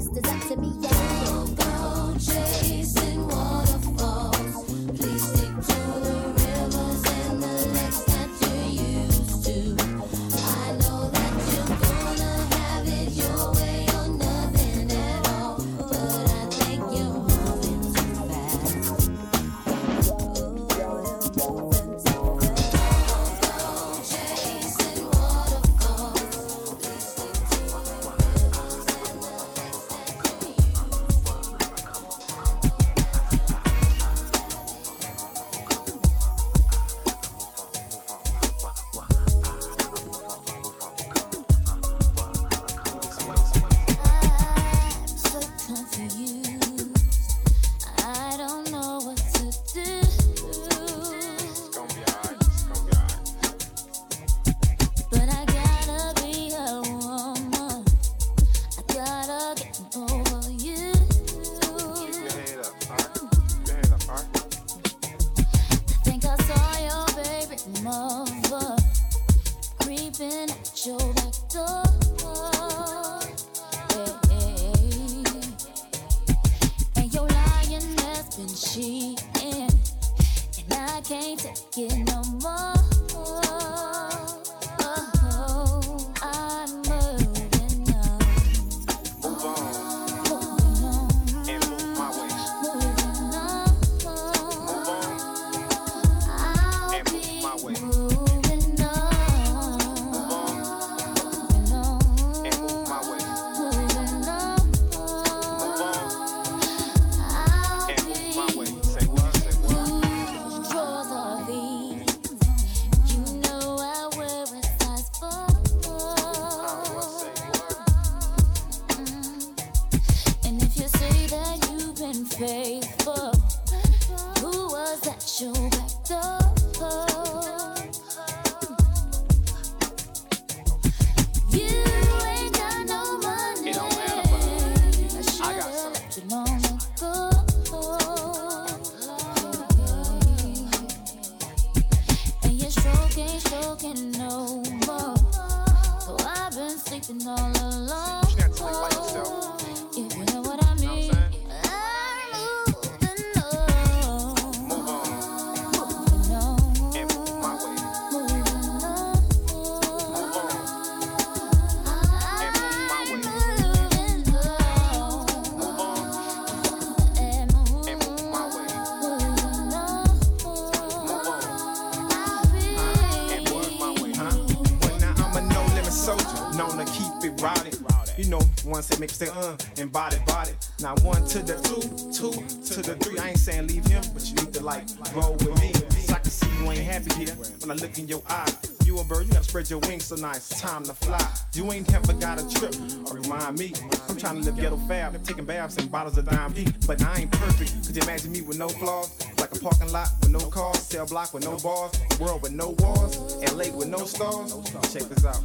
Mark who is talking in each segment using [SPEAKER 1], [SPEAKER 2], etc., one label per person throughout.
[SPEAKER 1] Mother creeping so nice, time to fly. You ain't ever got a trip, or remind me. I'm trying to live ghetto fab, taking baths and bottles of dime D. But I ain't perfect, could you imagine me with no flaws? Like a parking lot with no cars, cell block with no bars, world with no walls, LA with no stars. Check this out,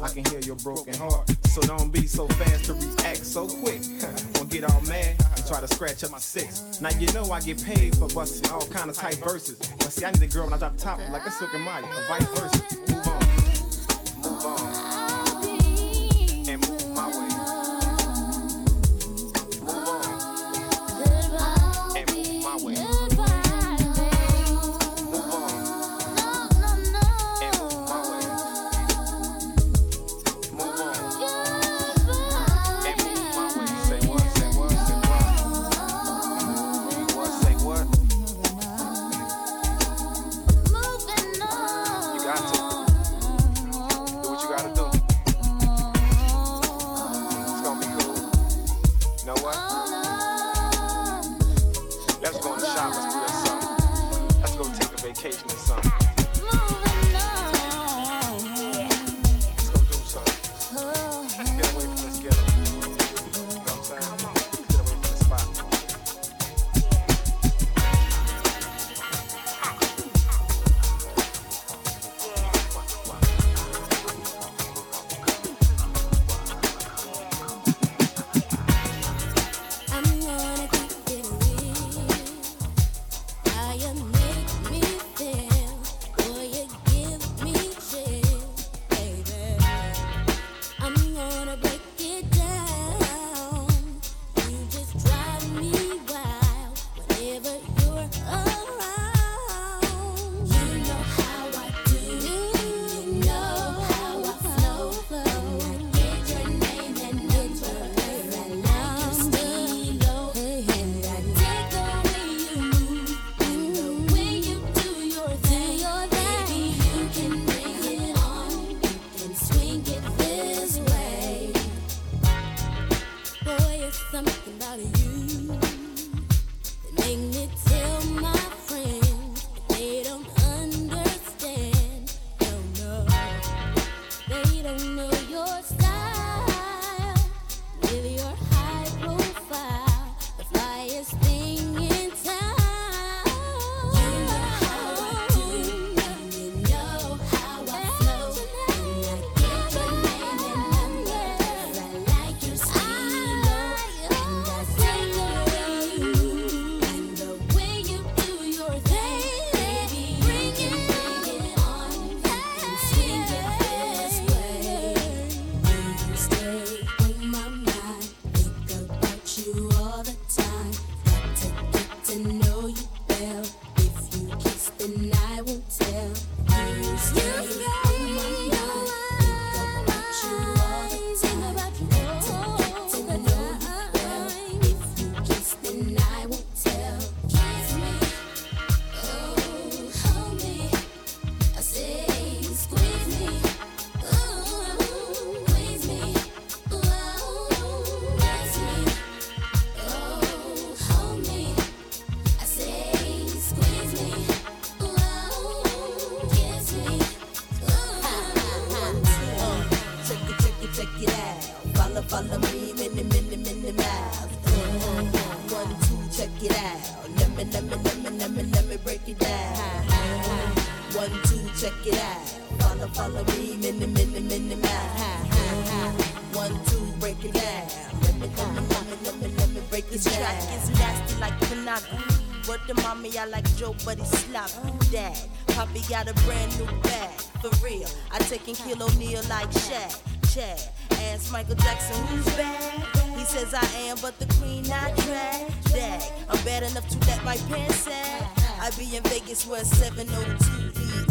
[SPEAKER 1] I can hear your broken heart. So don't be so fast to react so quick. Don't get all mad and try to scratch up my six. Now you know I get paid for busting all kind of tight verses. But see, I need a girl when I drop top like a Silk and Maya, or vice versa.
[SPEAKER 2] dope, but he that. Poppy got a brand new bag, for real. I take and kill O'Neal like Shaq, Chad. Ask Michael Jackson who's bad. He says I am, but the queen I drag. Dag, I'm bad enough to let my pants sag. I be in Vegas where 702 be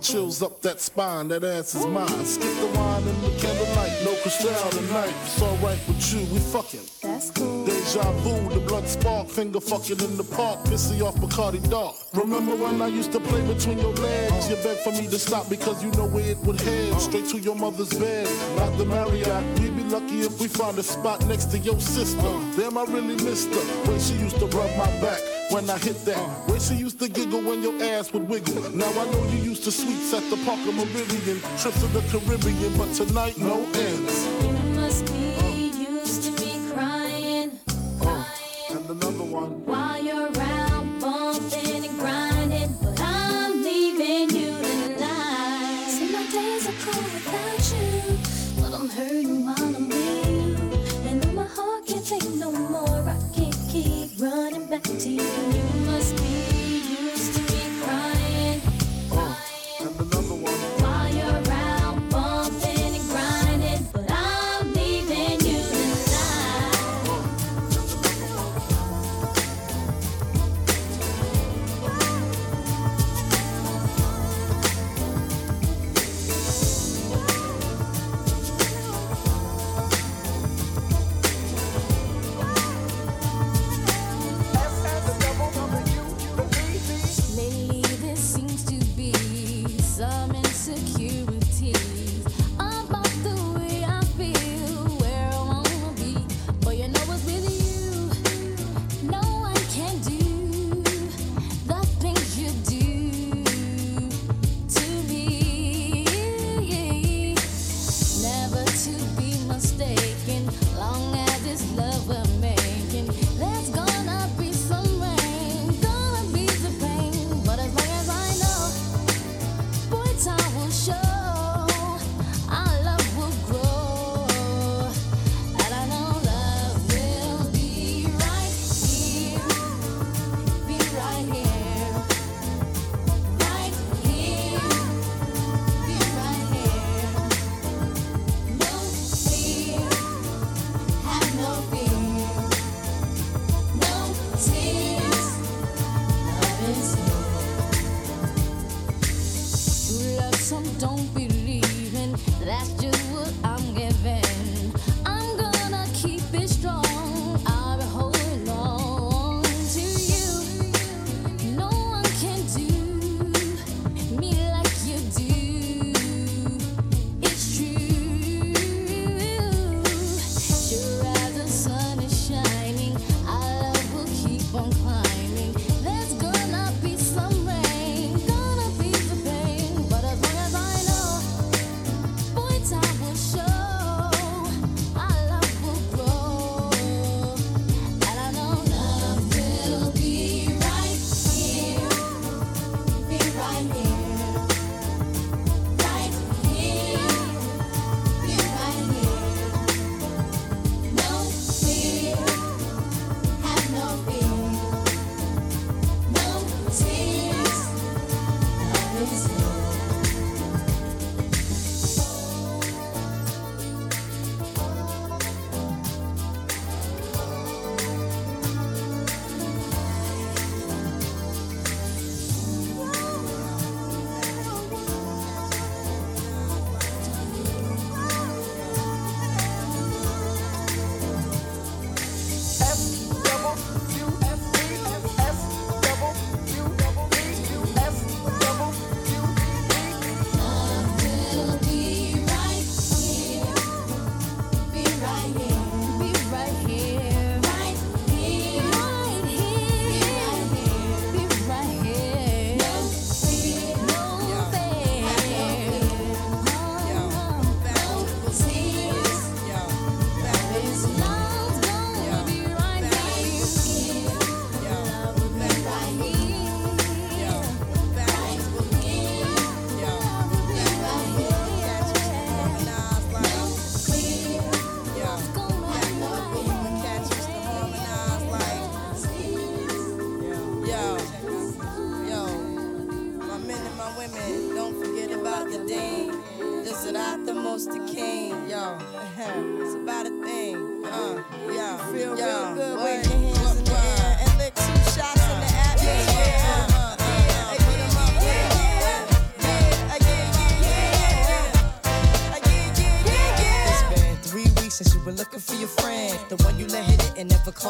[SPEAKER 3] Chills up that spine, that ass is mine. Skip the wine and the candlelight, no crystal tonight. It's alright with you, we fucking.
[SPEAKER 4] That's cool.
[SPEAKER 3] Deja vu, the blood spark, finger fucking in the park, pissy off Bacardi Dark. Remember when I used to play between your legs? You begged for me to stop because you know where it would head. Straight to your mother's bed, not the Marriott. We'd be lucky if we found a spot next to your sister. Damn, I really missed her. When she used to rub my back when I hit that. Where she used to giggle when your ass would wiggle. Now I know you used to sweets at the Parker Meridien, trips to the Caribbean, but tonight no ends.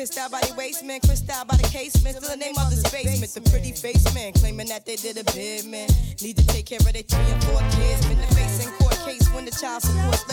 [SPEAKER 2] Pissed out by the waistman, crissed out by the casement. Still the name of mother's basement. The pretty face man claiming that they did a bid, man. Need to take care of their three and four kids. Been the face in court case when the child
[SPEAKER 5] support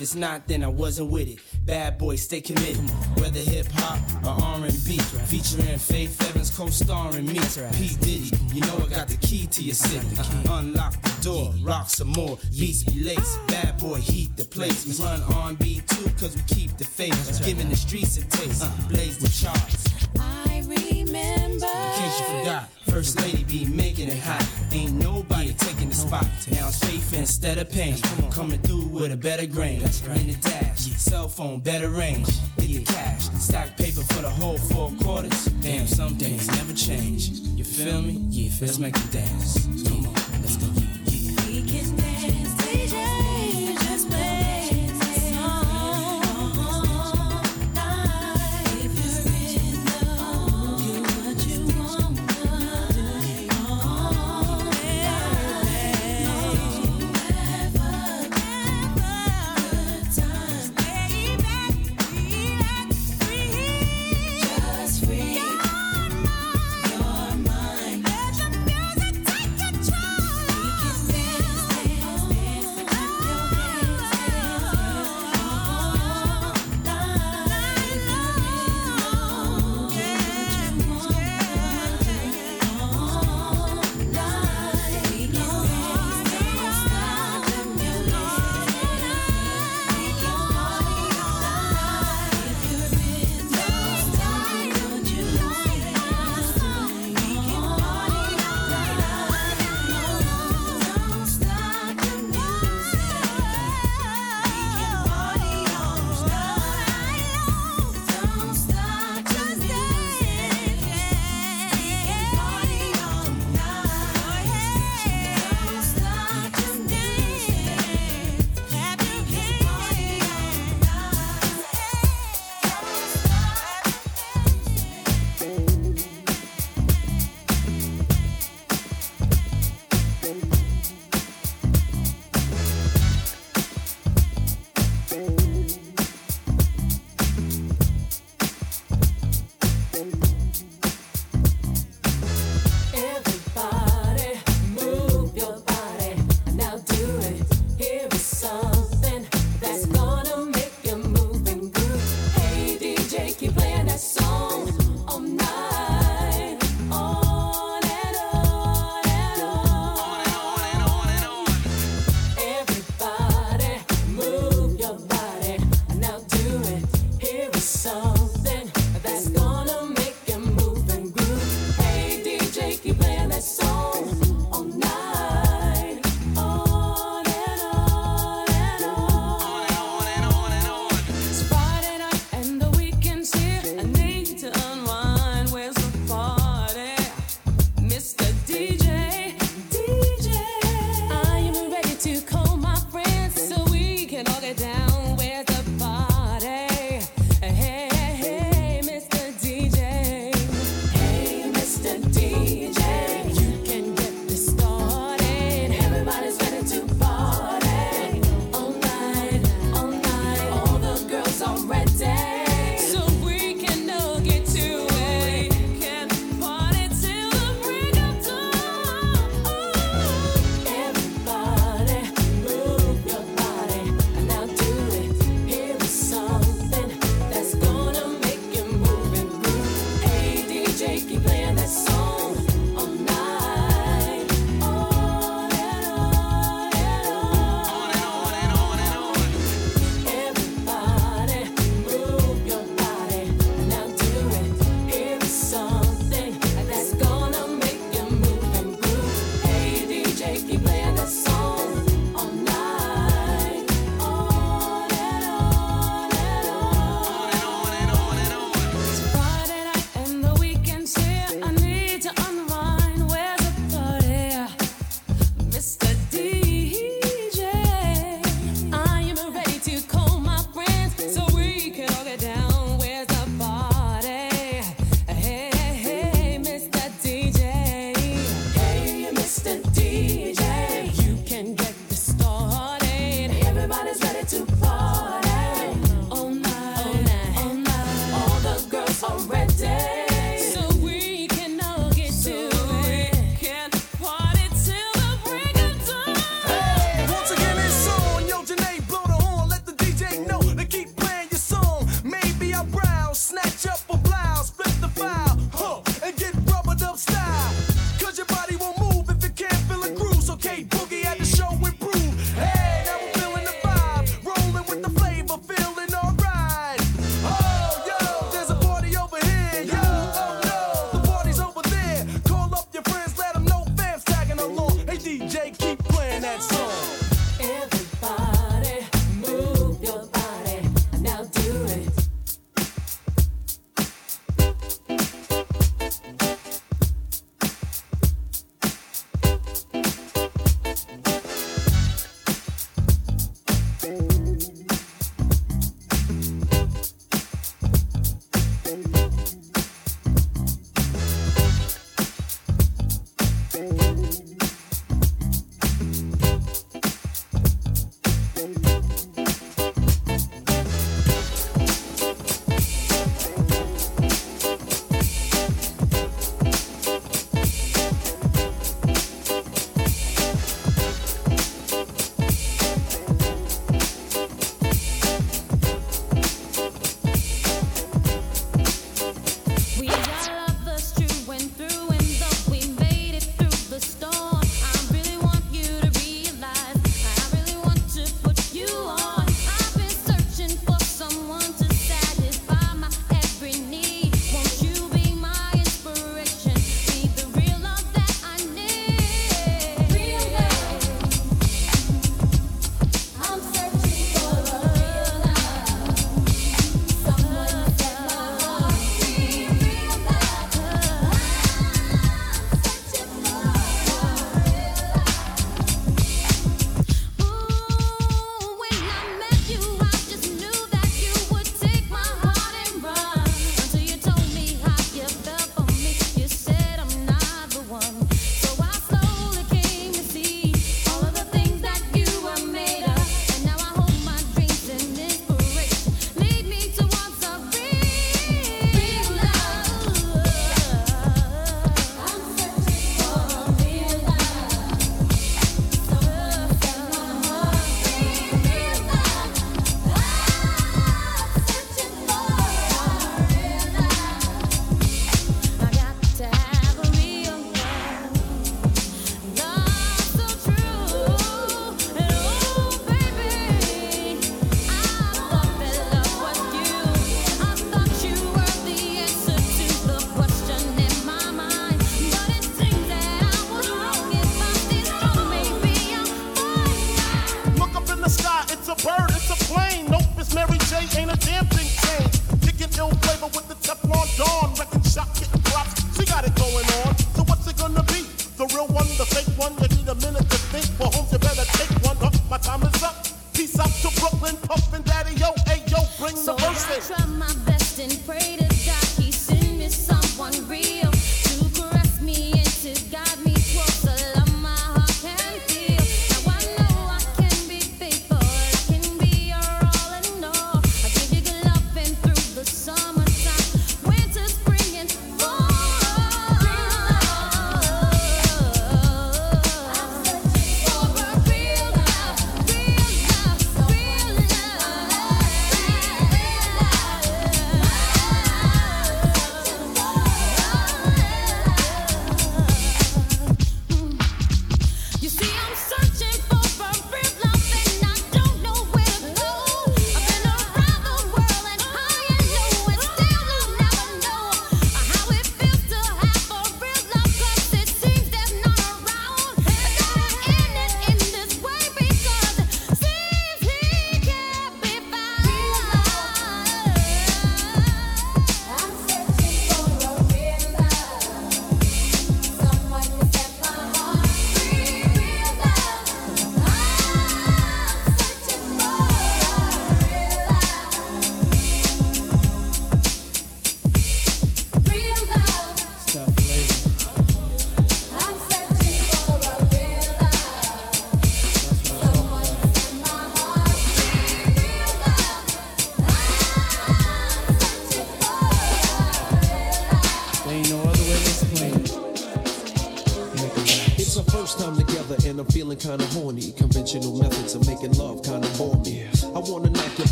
[SPEAKER 5] If it's
[SPEAKER 6] not, then I wasn't with it. Bad boy, stay committed. Whether hip hop or R&B, featuring Faith Evans co-starring me. P Diddy, you know I got the key to your city. Uh-huh. Unlock the door, rock some more. Beats be lace, bad boy, heat the place. We run R&B too, cause we keep the faith. Giving the streets a taste, uh-huh. blaze the charts.
[SPEAKER 4] I remember.
[SPEAKER 6] In case you forgot, First Lady be making it hot. Ain't nobody taking the spot. Now it's faith instead of pain. With a better grain. In the dash, cell phone, better range. Get the cash, stack paper for the whole four quarters. Damn, some things never change. You feel me? Yeah, let's make it dance.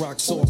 [SPEAKER 7] rock
[SPEAKER 8] so.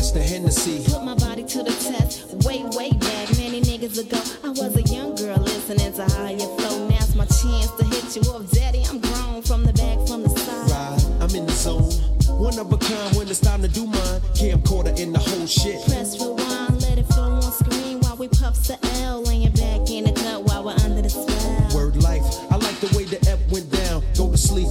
[SPEAKER 7] glass to
[SPEAKER 8] Hennessy.
[SPEAKER 7] Put my body to the test, way, way back, many niggas ago. I was a young girl listening to how you flow. Now's my chance to hit you up, daddy. I'm grown from the back, from the side.
[SPEAKER 8] Ride, I'm in the zone. One of a kind when it's time to do mine. Camcorder in the whole shit.
[SPEAKER 7] Press rewind, let it flow on screen while we puff the L, laying back in the cut while we're under the spell.
[SPEAKER 8] Word life, I like the way the F went down. Go to sleep,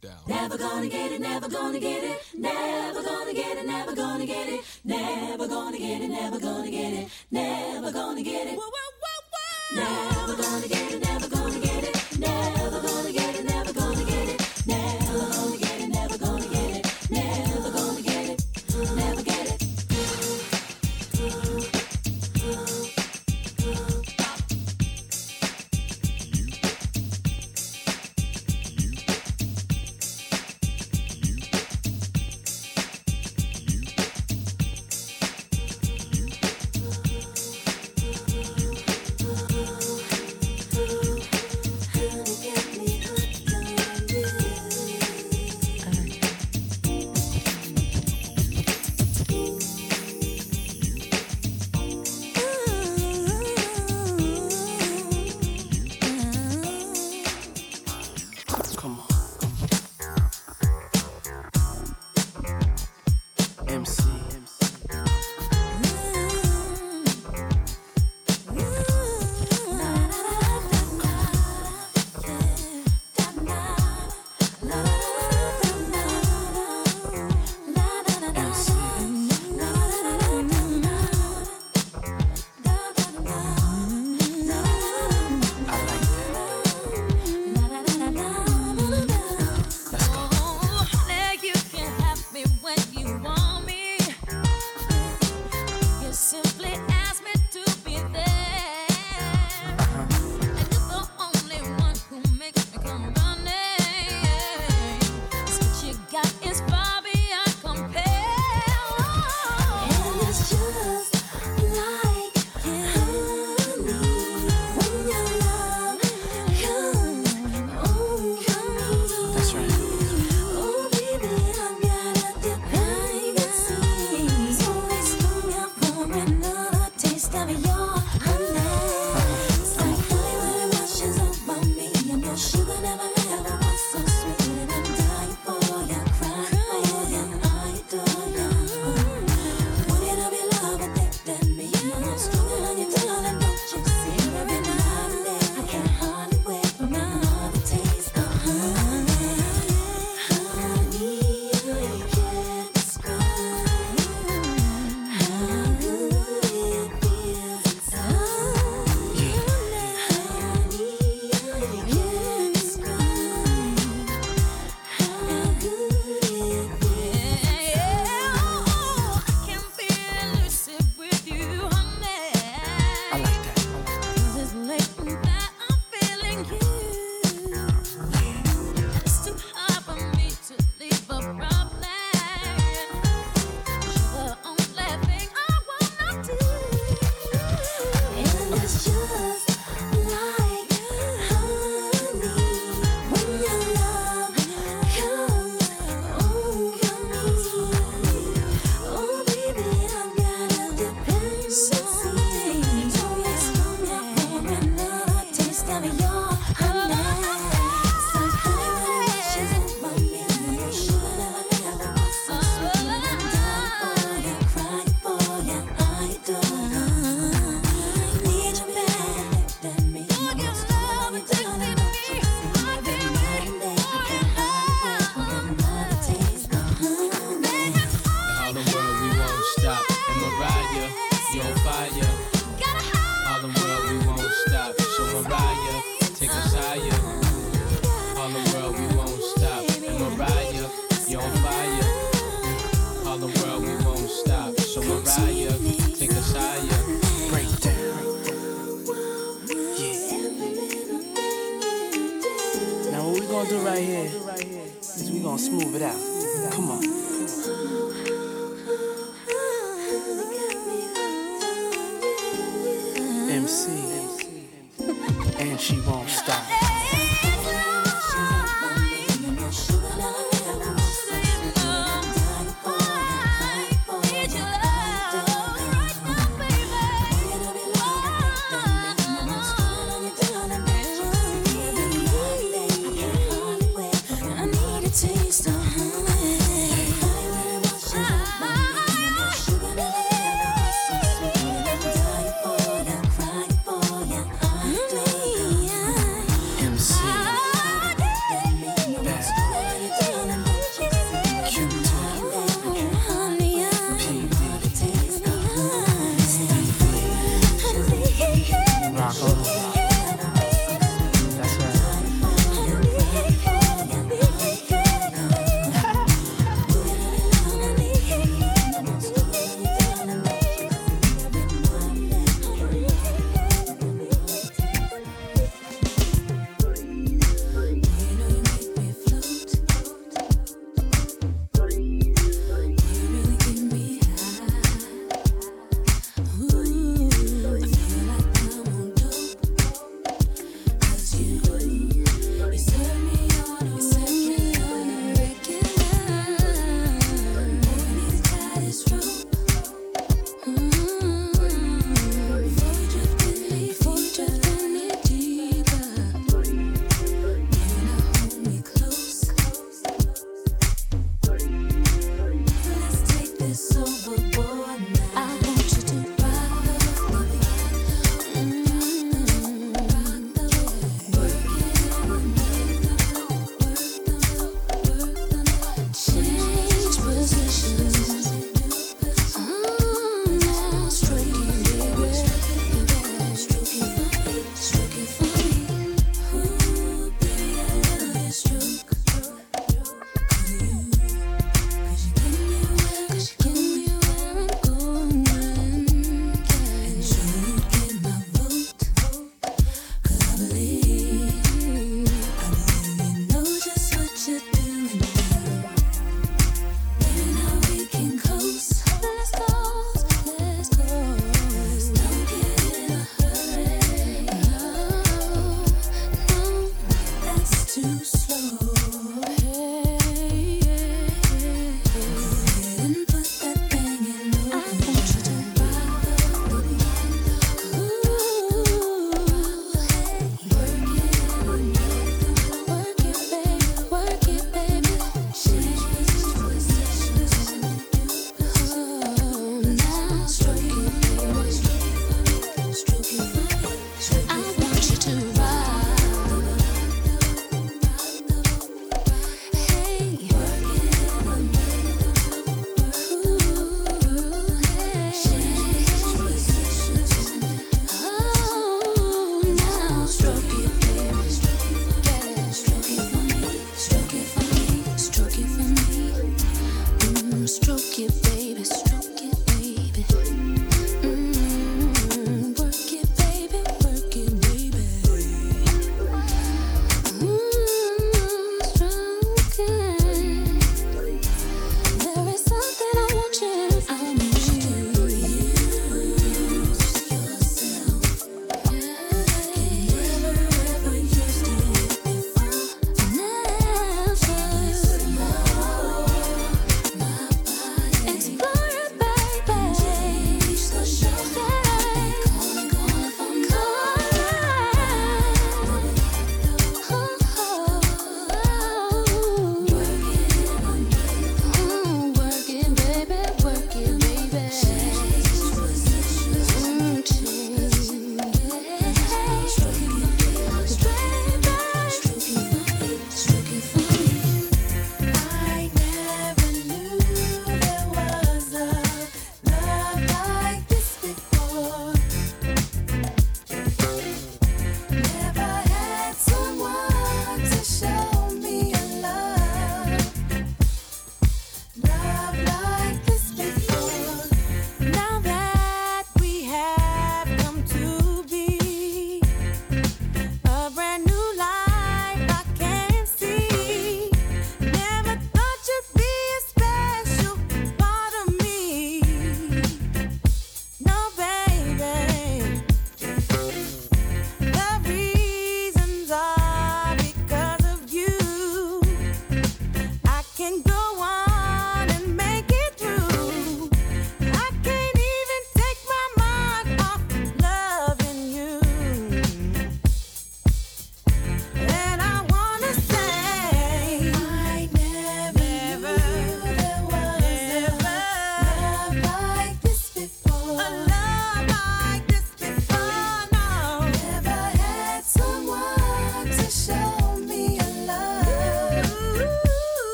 [SPEAKER 5] breakdown.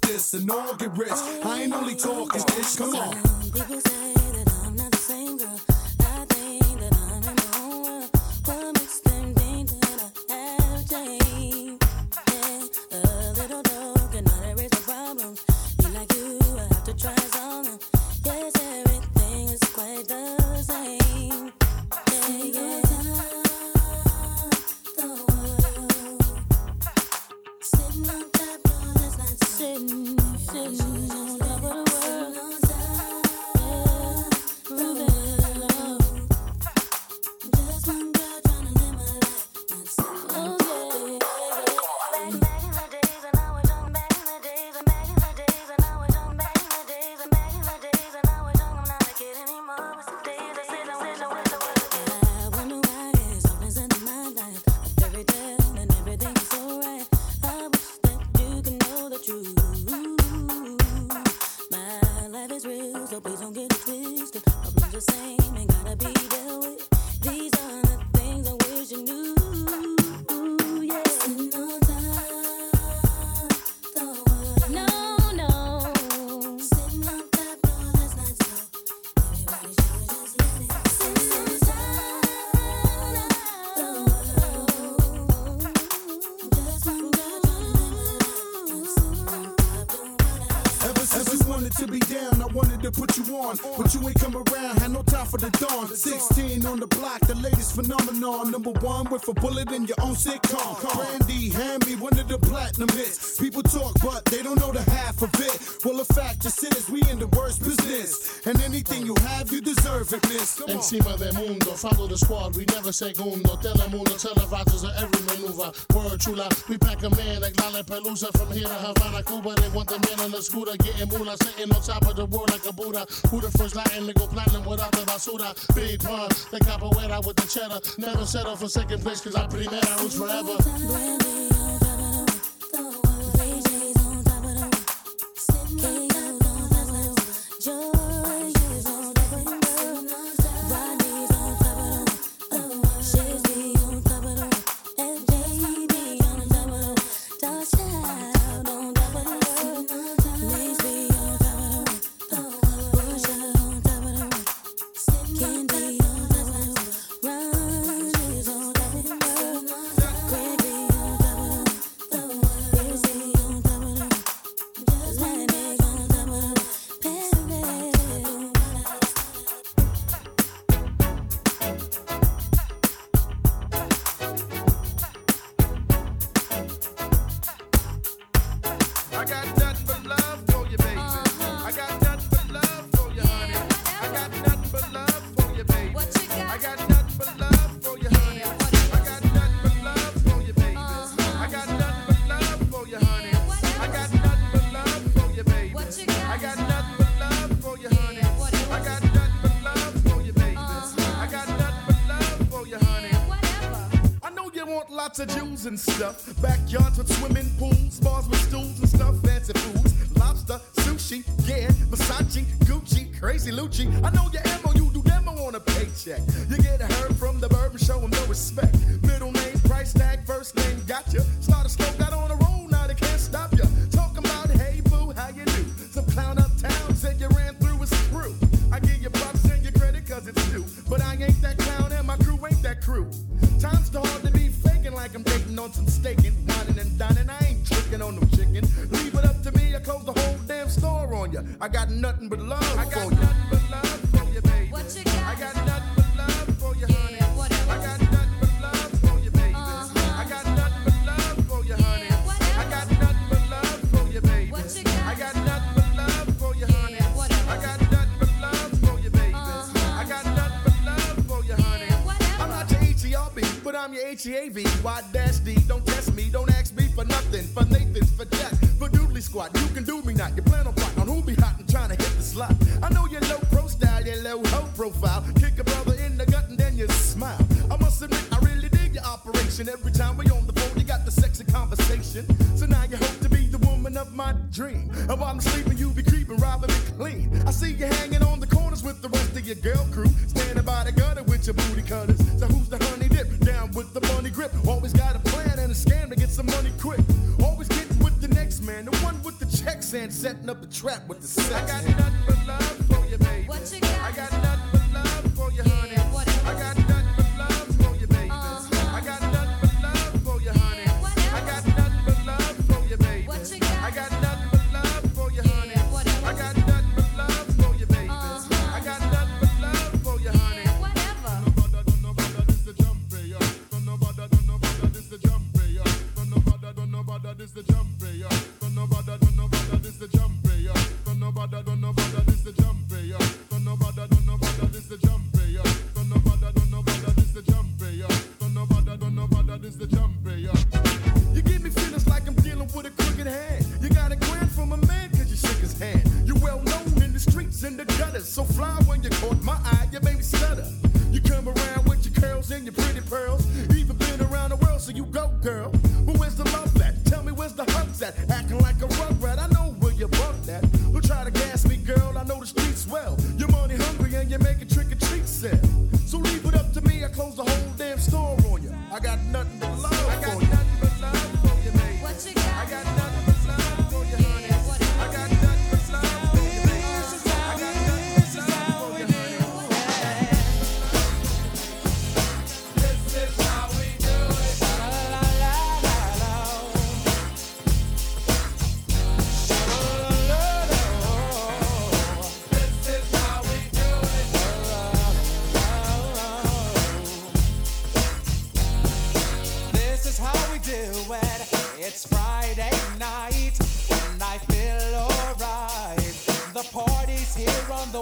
[SPEAKER 4] with
[SPEAKER 5] this and all get rich. I ain't only talking, this. come on.
[SPEAKER 4] worth a
[SPEAKER 5] bullet in your own sitcom. Brandy, hand me one of the platinum hits. People talk, but they don't know the half of it. Well, the fact just is, we in the worst business. And anything you have, you deserve it, miss.
[SPEAKER 3] Encima del mundo, follow the squad, we never segundo. Telemundo, televisors are every Word chula, we pack a man like Lollapalooza from here to Havana, Cuba. They want the man on the scooter, getting moolah, sitting on top of the world like a Buddha. Who the first Latin to go platinum without the basura? Big pun, the capoeira with the cheddar. Never settle for second place, cause I primera roots forever.
[SPEAKER 9] Joy. and stuff. Backyard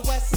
[SPEAKER 9] the
[SPEAKER 10] west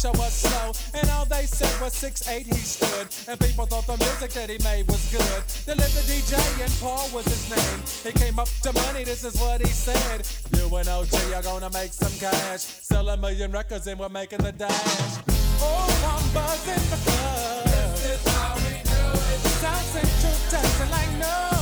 [SPEAKER 10] show us slow. And all they said was six eight he stood. And people thought the music that he made was good. The little DJ and Paul was his name. He came up to money, this is what he said. You and OG are gonna make some cash. Sell a million records and we're making the dash. Oh, I'm buzzing because. This is how we do it. South Central dancing like
[SPEAKER 11] no.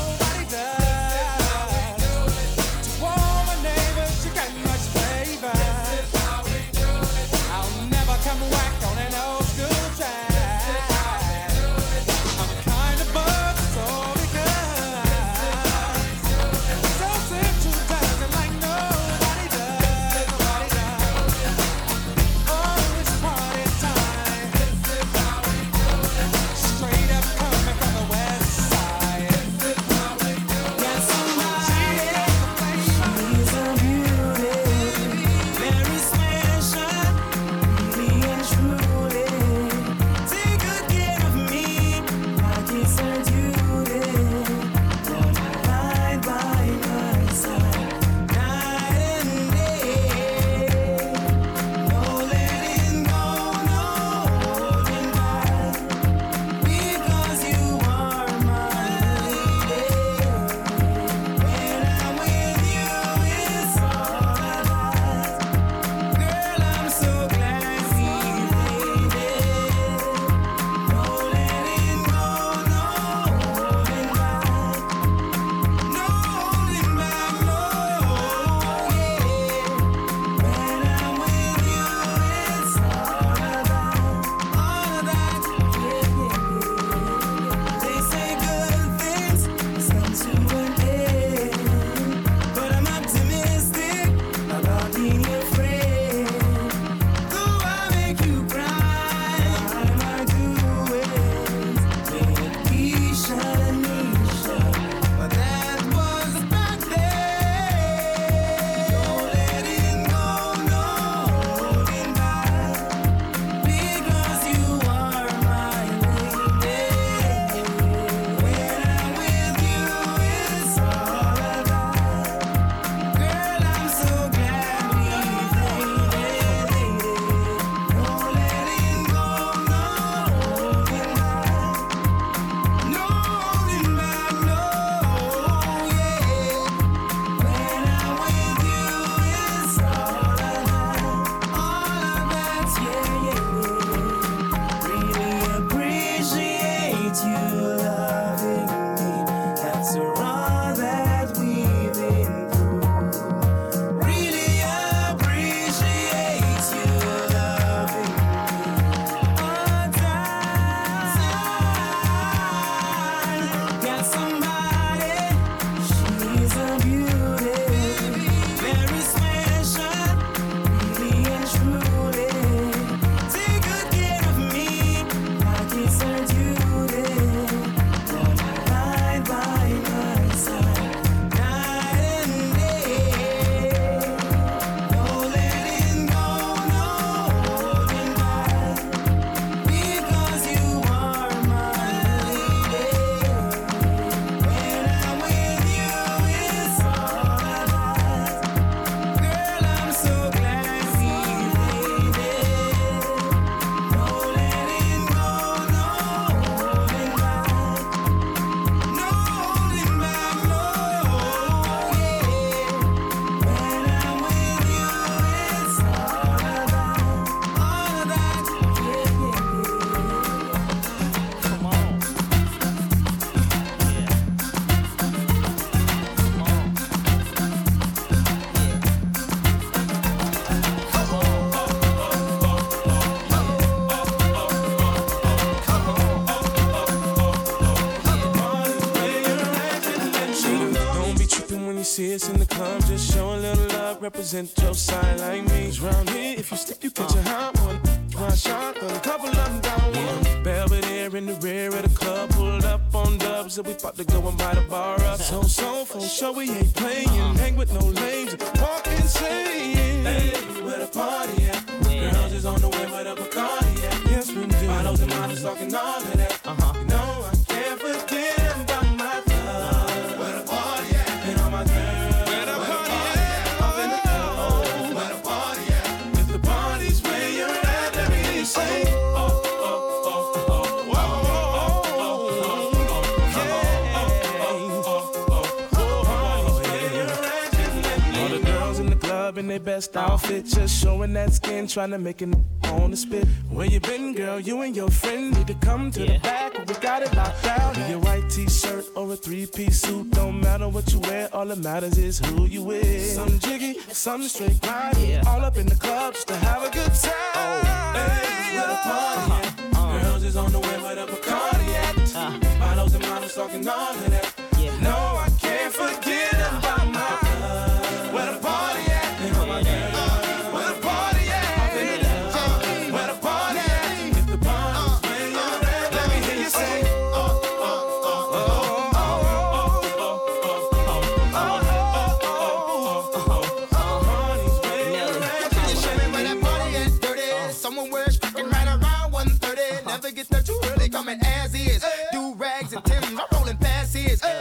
[SPEAKER 11] represent your side like me. Cause round here, if you step, you catch a hot one. One shot a couple of down one. Yeah. Belvedere in the rear of the club, pulled up on dubs and we about to go and buy the bar up. So, so, for sure we ain't playing. Hang with no lames, walk insane. Hey, where the party at? Yeah. Girls is on the way, where the Bacardi at? Yes, we do. Bottles and models talking all of that. Uh-huh. their best outfit, just showing that skin, trying to make it on the spit. Where you been, girl? You and your friend need to come to yeah. the back. We got it locked down. Be a white t-shirt or a three-piece suit, don't matter what you wear. All that matters is who you with. Some jiggy, some straight grind. Yeah. All up in the clubs to have a good time. Oh, hey, we're party. Uh-huh. Uh-huh. Girls is on the way with a Bacardi. Uh-huh. Models and models talking all of that.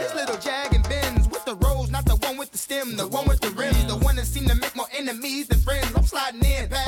[SPEAKER 12] This little jag and Benz with the rose, not the one with the stem, the one with the rims, the one that seem to make more enemies than friends. I'm sliding in past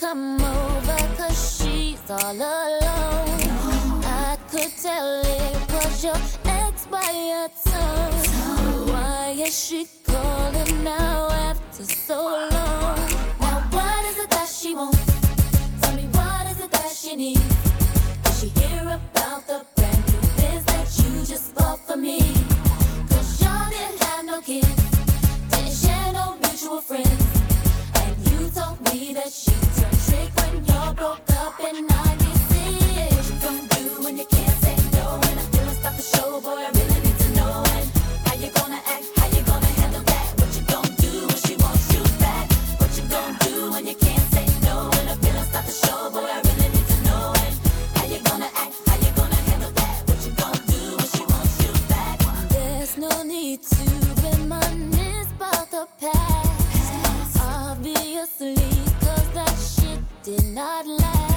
[SPEAKER 12] come
[SPEAKER 13] over
[SPEAKER 4] cause
[SPEAKER 14] she's all
[SPEAKER 1] alone. I could tell it was your ex by your tone. Why is she calling now after so long? Now what is it that she wants? Tell me what is it that she needs? Did she hear about the brand new Benz that you just bought for me? Cause y'all didn't have no kids, didn't share no mutual friends. will not last.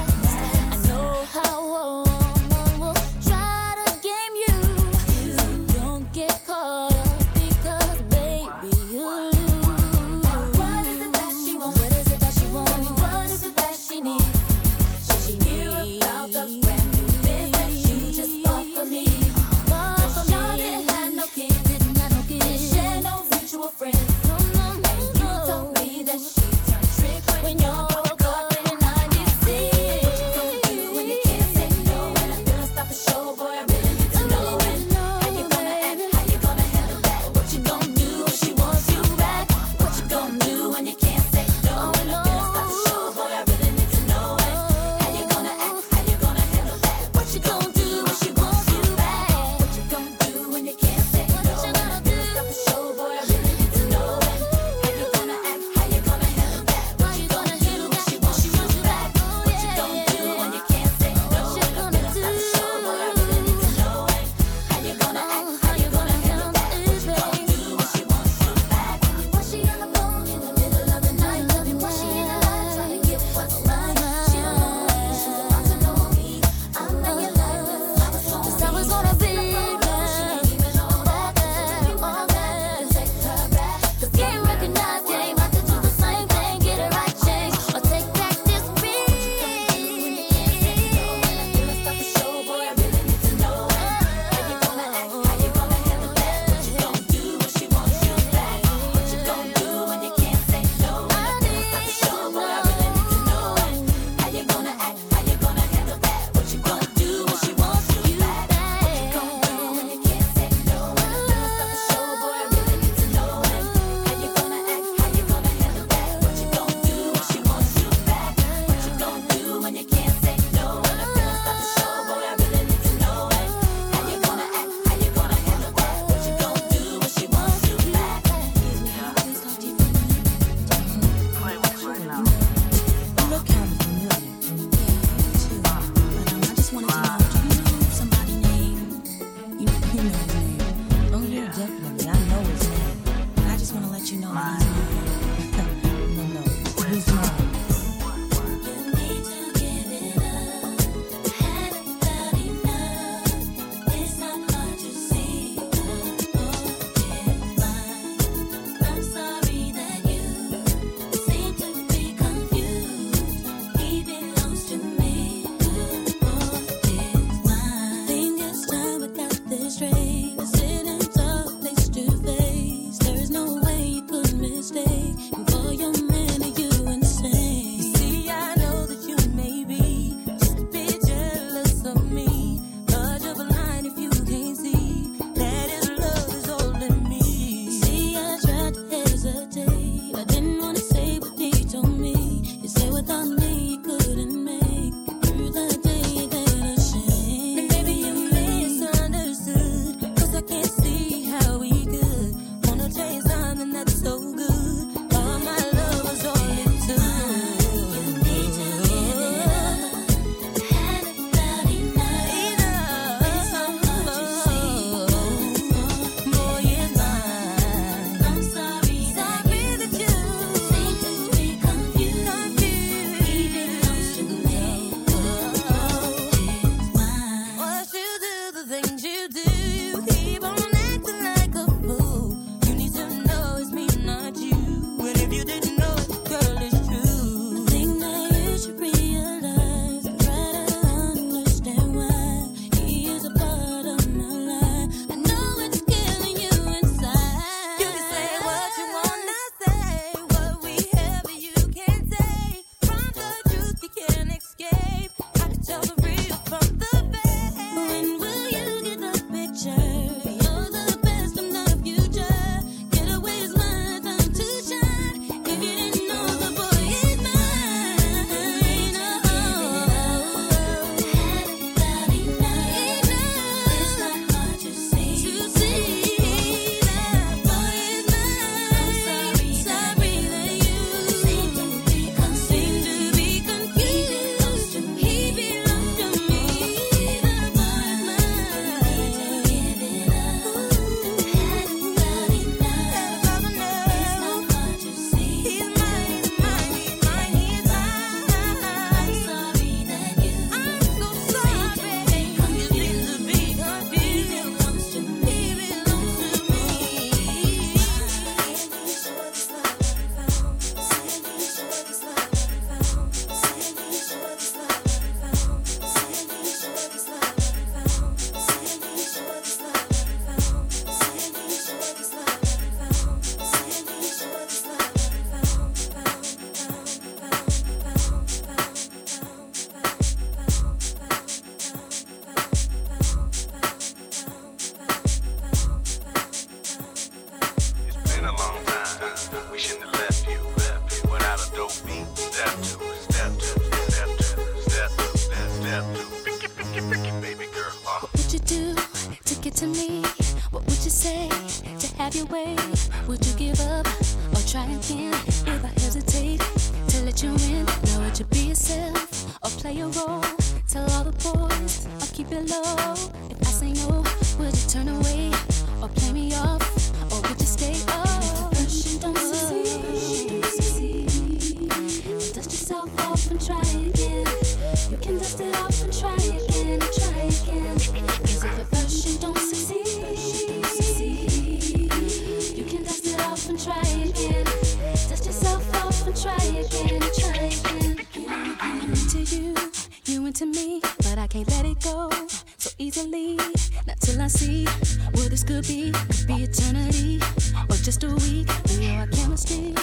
[SPEAKER 4] into you, you into me, but I can't let it go so easily. Not till I see what this could be, could be eternity or just a week. We know our chemistry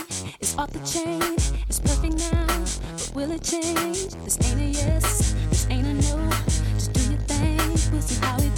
[SPEAKER 4] is off the chain, it's perfect now, but will it change? This ain't a yes, this ain't a no. Just do your thing, we'll see how it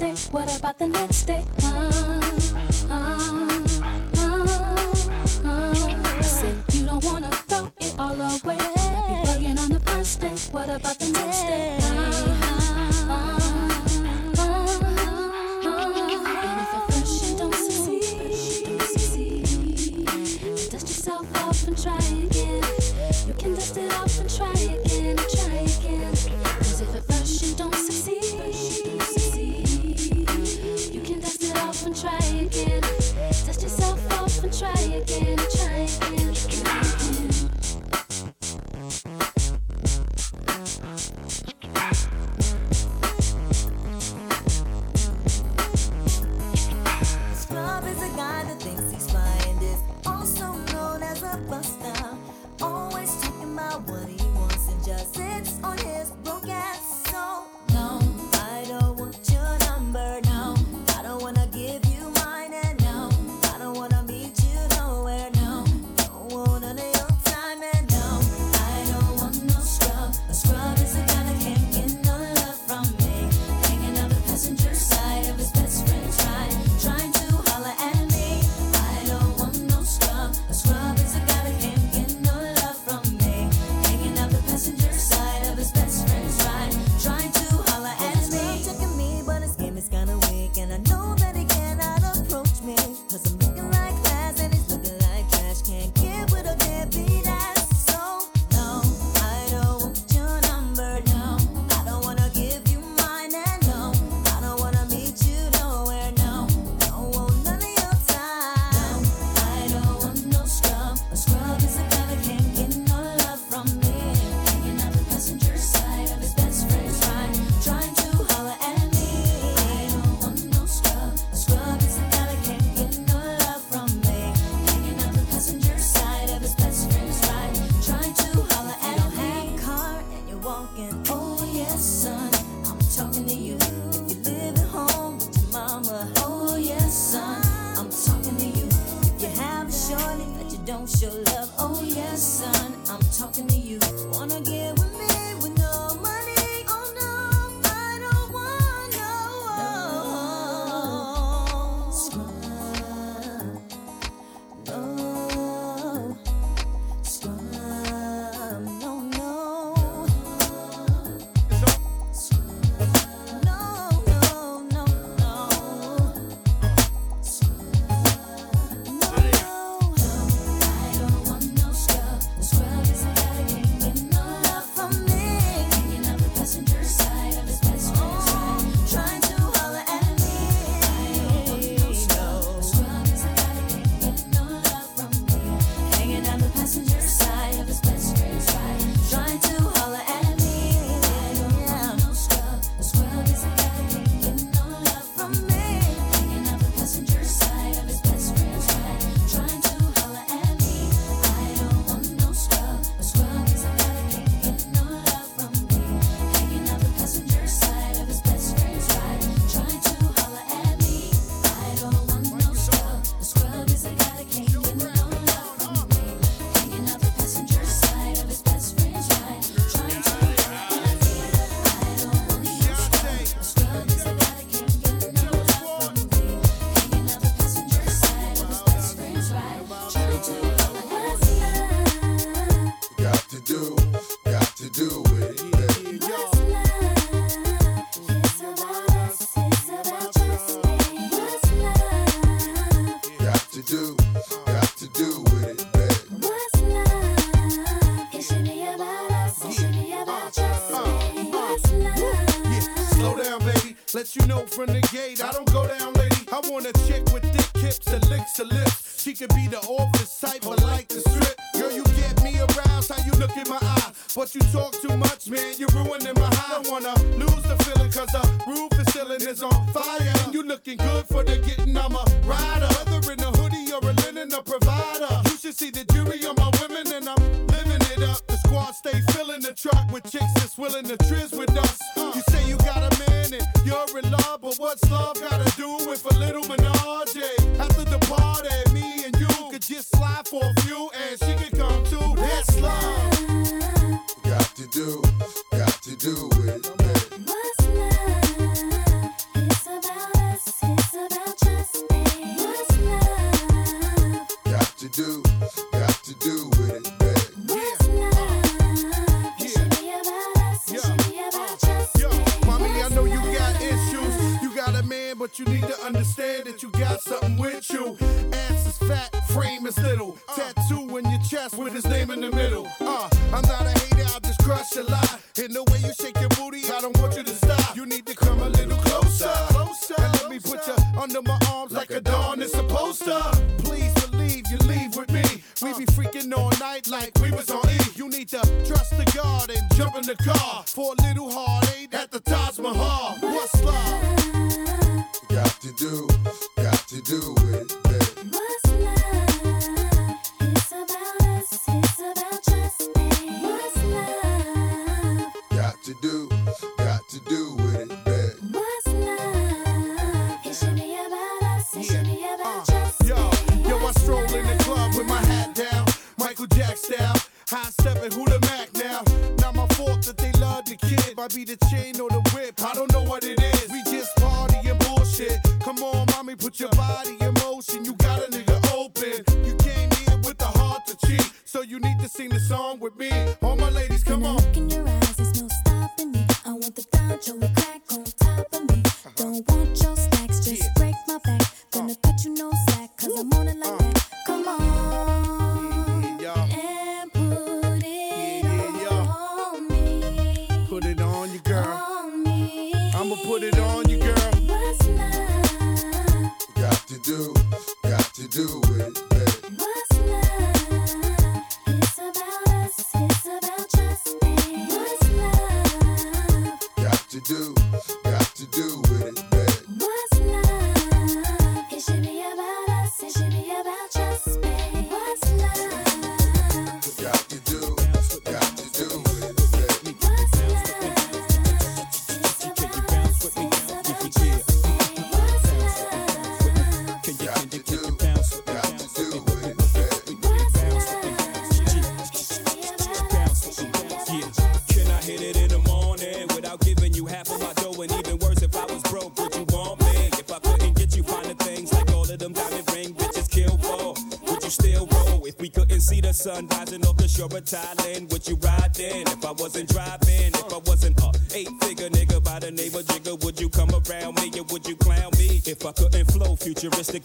[SPEAKER 4] next day? What about the next day? Uh, uh, uh, I said you don't wanna throw it all away. Might be bugging on the first day. What about the next day? Uh, uh, dust yourself off and try again. You can dust it off and try again.
[SPEAKER 15] in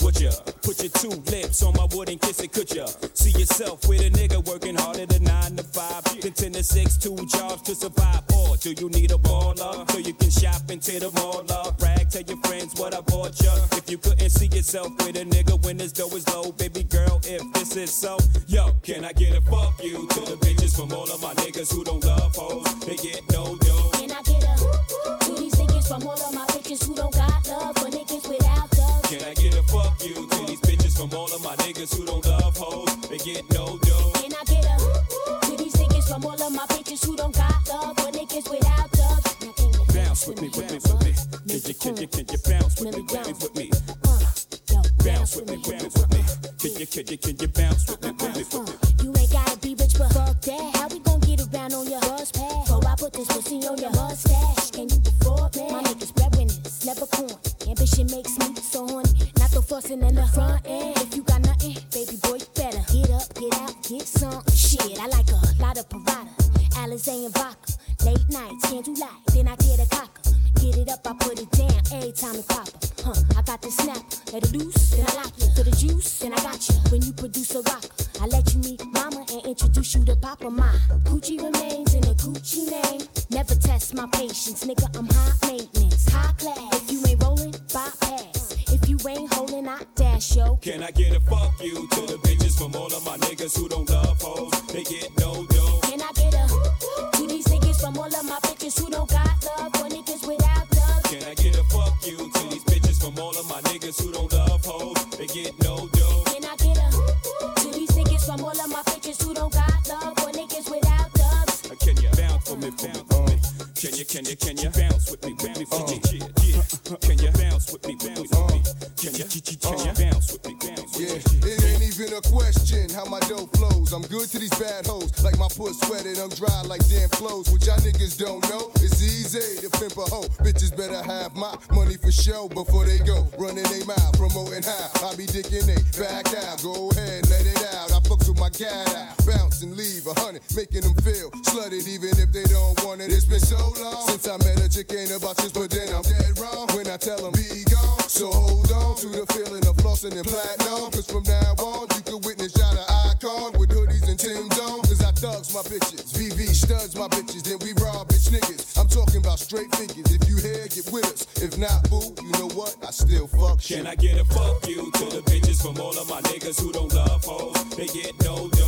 [SPEAKER 13] would ya? Put your two lips on my wood and kiss it, could ya? See yourself with a nigga working harder than nine to five, than ten to six, two jobs to survive. Or do you need a baller so you can shop into the mall? all of my niggas who don't love hoes. They get no